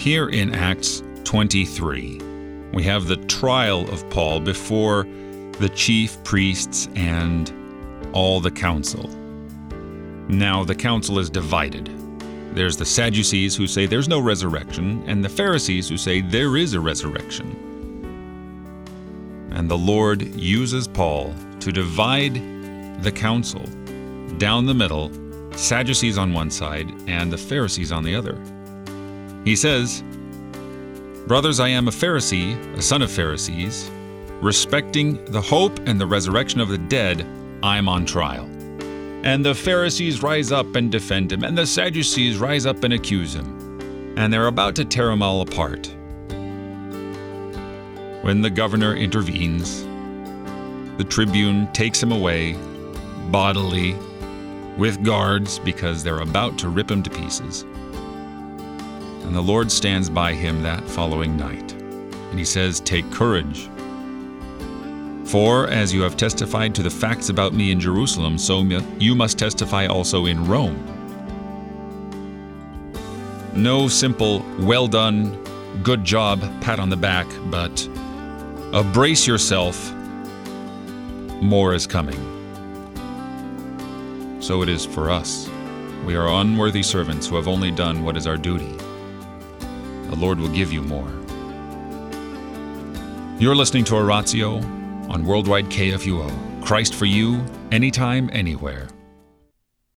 Here in Acts 23, we have the trial of Paul before the chief priests and all the council. Now, the council is divided. There's the Sadducees who say there's no resurrection, and the Pharisees who say there is a resurrection. And the Lord uses Paul to divide the council down the middle, Sadducees on one side and the Pharisees on the other. He says, Brothers, I am a Pharisee, a son of Pharisees. Respecting the hope and the resurrection of the dead, I am on trial. And the Pharisees rise up and defend him, and the Sadducees rise up and accuse him. And they're about to tear him all apart. When the governor intervenes, the tribune takes him away bodily with guards because they're about to rip him to pieces. And the Lord stands by him that following night. And he says, Take courage. For as you have testified to the facts about me in Jerusalem, so you must testify also in Rome. No simple, well done, good job, pat on the back, but a brace yourself, more is coming. So it is for us. We are unworthy servants who have only done what is our duty. The Lord will give you more. You're listening to Oratio on Worldwide KFUO. Christ for you, anytime, anywhere.